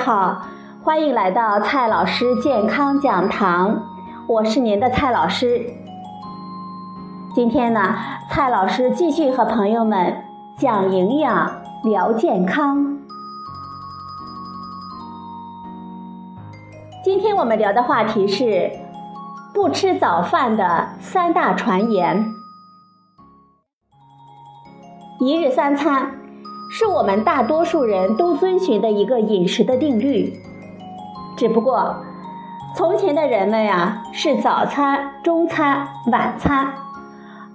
好，欢迎来到蔡老师健康讲堂，我是您的蔡老师。今天呢，蔡老师继续和朋友们讲营养、聊健康。今天我们聊的话题是不吃早饭的三大传言。一日三餐。是我们大多数人都遵循的一个饮食的定律，只不过从前的人们呀是早餐、中餐、晚餐，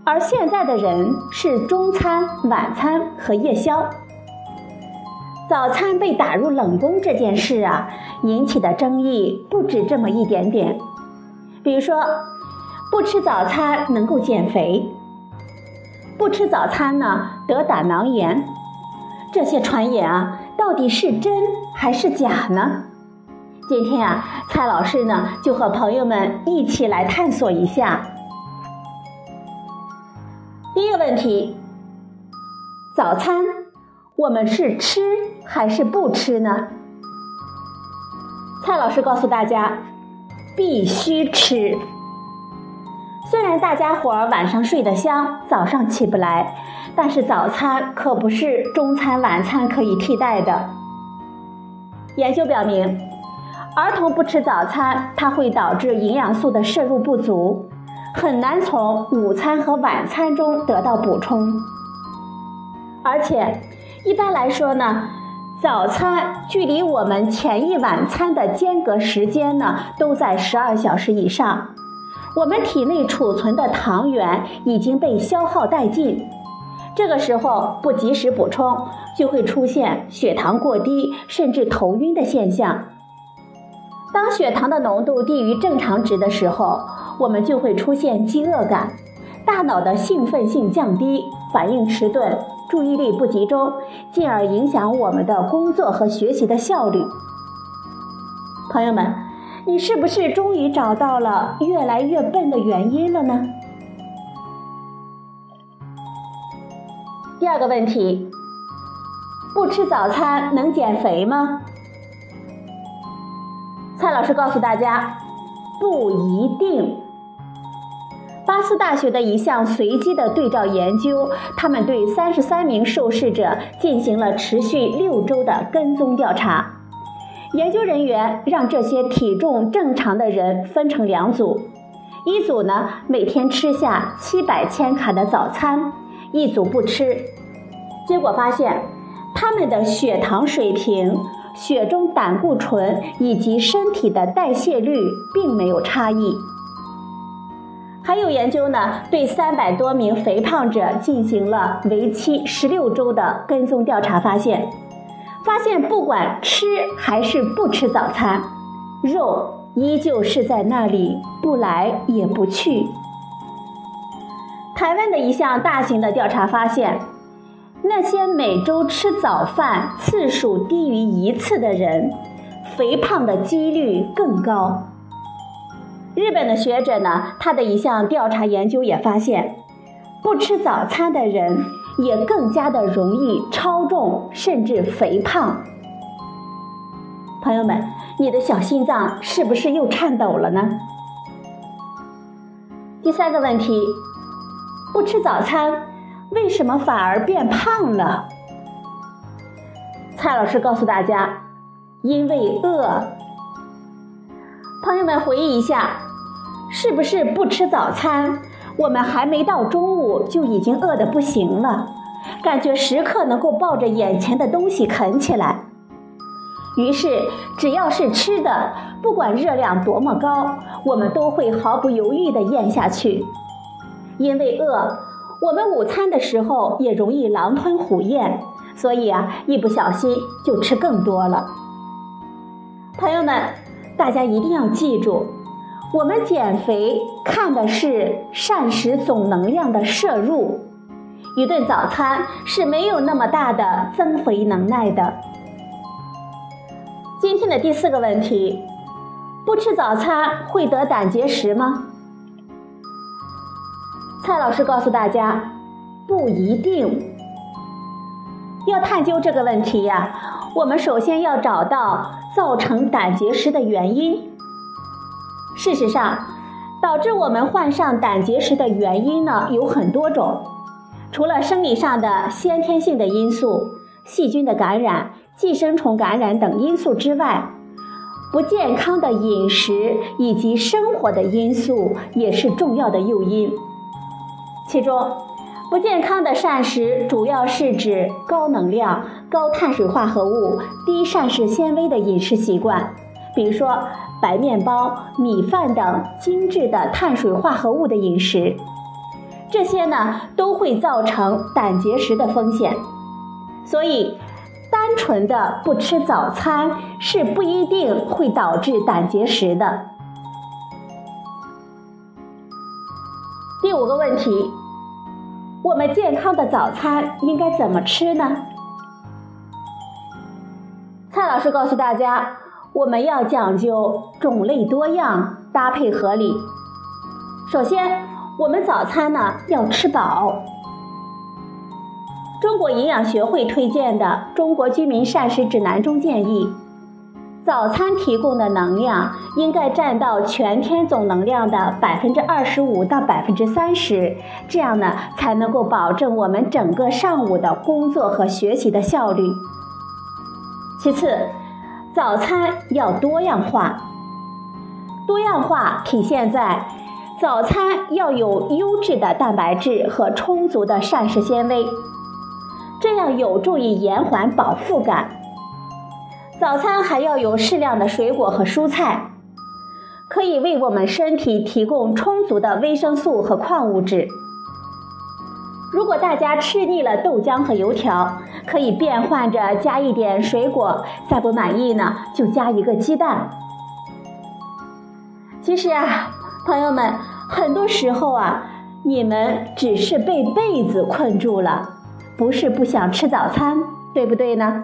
而现在的人是中餐、晚餐和夜宵。早餐被打入冷宫这件事啊，引起的争议不止这么一点点。比如说，不吃早餐能够减肥，不吃早餐呢得胆囊炎。这些传言啊，到底是真还是假呢？今天啊，蔡老师呢就和朋友们一起来探索一下。第一个问题：早餐我们是吃还是不吃呢？蔡老师告诉大家，必须吃。虽然大家伙儿晚上睡得香，早上起不来，但是早餐可不是中餐、晚餐可以替代的。研究表明，儿童不吃早餐，它会导致营养素的摄入不足，很难从午餐和晚餐中得到补充。而且，一般来说呢，早餐距离我们前一晚餐的间隔时间呢，都在十二小时以上。我们体内储存的糖原已经被消耗殆尽，这个时候不及时补充，就会出现血糖过低甚至头晕的现象。当血糖的浓度低于正常值的时候，我们就会出现饥饿感，大脑的兴奋性降低，反应迟钝，注意力不集中，进而影响我们的工作和学习的效率。朋友们。你是不是终于找到了越来越笨的原因了呢？第二个问题，不吃早餐能减肥吗？蔡老师告诉大家，不一定。巴斯大学的一项随机的对照研究，他们对三十三名受试者进行了持续六周的跟踪调查。研究人员让这些体重正常的人分成两组，一组呢每天吃下七百千卡的早餐，一组不吃。结果发现，他们的血糖水平、血中胆固醇以及身体的代谢率并没有差异。还有研究呢，对三百多名肥胖者进行了为期十六周的跟踪调查，发现。发现不管吃还是不吃早餐，肉依旧是在那里不来也不去。台湾的一项大型的调查发现，那些每周吃早饭次数低于一次的人，肥胖的几率更高。日本的学者呢，他的一项调查研究也发现，不吃早餐的人。也更加的容易超重，甚至肥胖。朋友们，你的小心脏是不是又颤抖了呢？第三个问题，不吃早餐，为什么反而变胖了？蔡老师告诉大家，因为饿。朋友们回忆一下，是不是不吃早餐？我们还没到中午就已经饿得不行了，感觉时刻能够抱着眼前的东西啃起来。于是，只要是吃的，不管热量多么高，我们都会毫不犹豫地咽下去。因为饿，我们午餐的时候也容易狼吞虎咽，所以啊，一不小心就吃更多了。朋友们，大家一定要记住。我们减肥看的是膳食总能量的摄入，一顿早餐是没有那么大的增肥能耐的。今天的第四个问题，不吃早餐会得胆结石吗？蔡老师告诉大家，不一定。要探究这个问题呀，我们首先要找到造成胆结石的原因。事实上，导致我们患上胆结石的原因呢有很多种，除了生理上的先天性的因素、细菌的感染、寄生虫感染等因素之外，不健康的饮食以及生活的因素也是重要的诱因。其中，不健康的膳食主要是指高能量、高碳水化合物、低膳食纤维的饮食习惯，比如说白面包、米饭等精致的碳水化合物的饮食，这些呢都会造成胆结石的风险。所以，单纯的不吃早餐是不一定会导致胆结石的。五个问题。我们健康的早餐应该怎么吃呢？蔡老师告诉大家，我们要讲究种类多样，搭配合理。首先，我们早餐呢要吃饱。中国营养学会推荐的《中国居民膳食指南》中建议。早餐提供的能量应该占到全天总能量的百分之二十五到百分之三十，这样呢才能够保证我们整个上午的工作和学习的效率。其次，早餐要多样化，多样化体现在早餐要有优质的蛋白质和充足的膳食纤维，这样有助于延缓饱腹感。早餐还要有适量的水果和蔬菜，可以为我们身体提供充足的维生素和矿物质。如果大家吃腻了豆浆和油条，可以变换着加一点水果，再不满意呢，就加一个鸡蛋。其实啊，朋友们，很多时候啊，你们只是被被子困住了，不是不想吃早餐，对不对呢？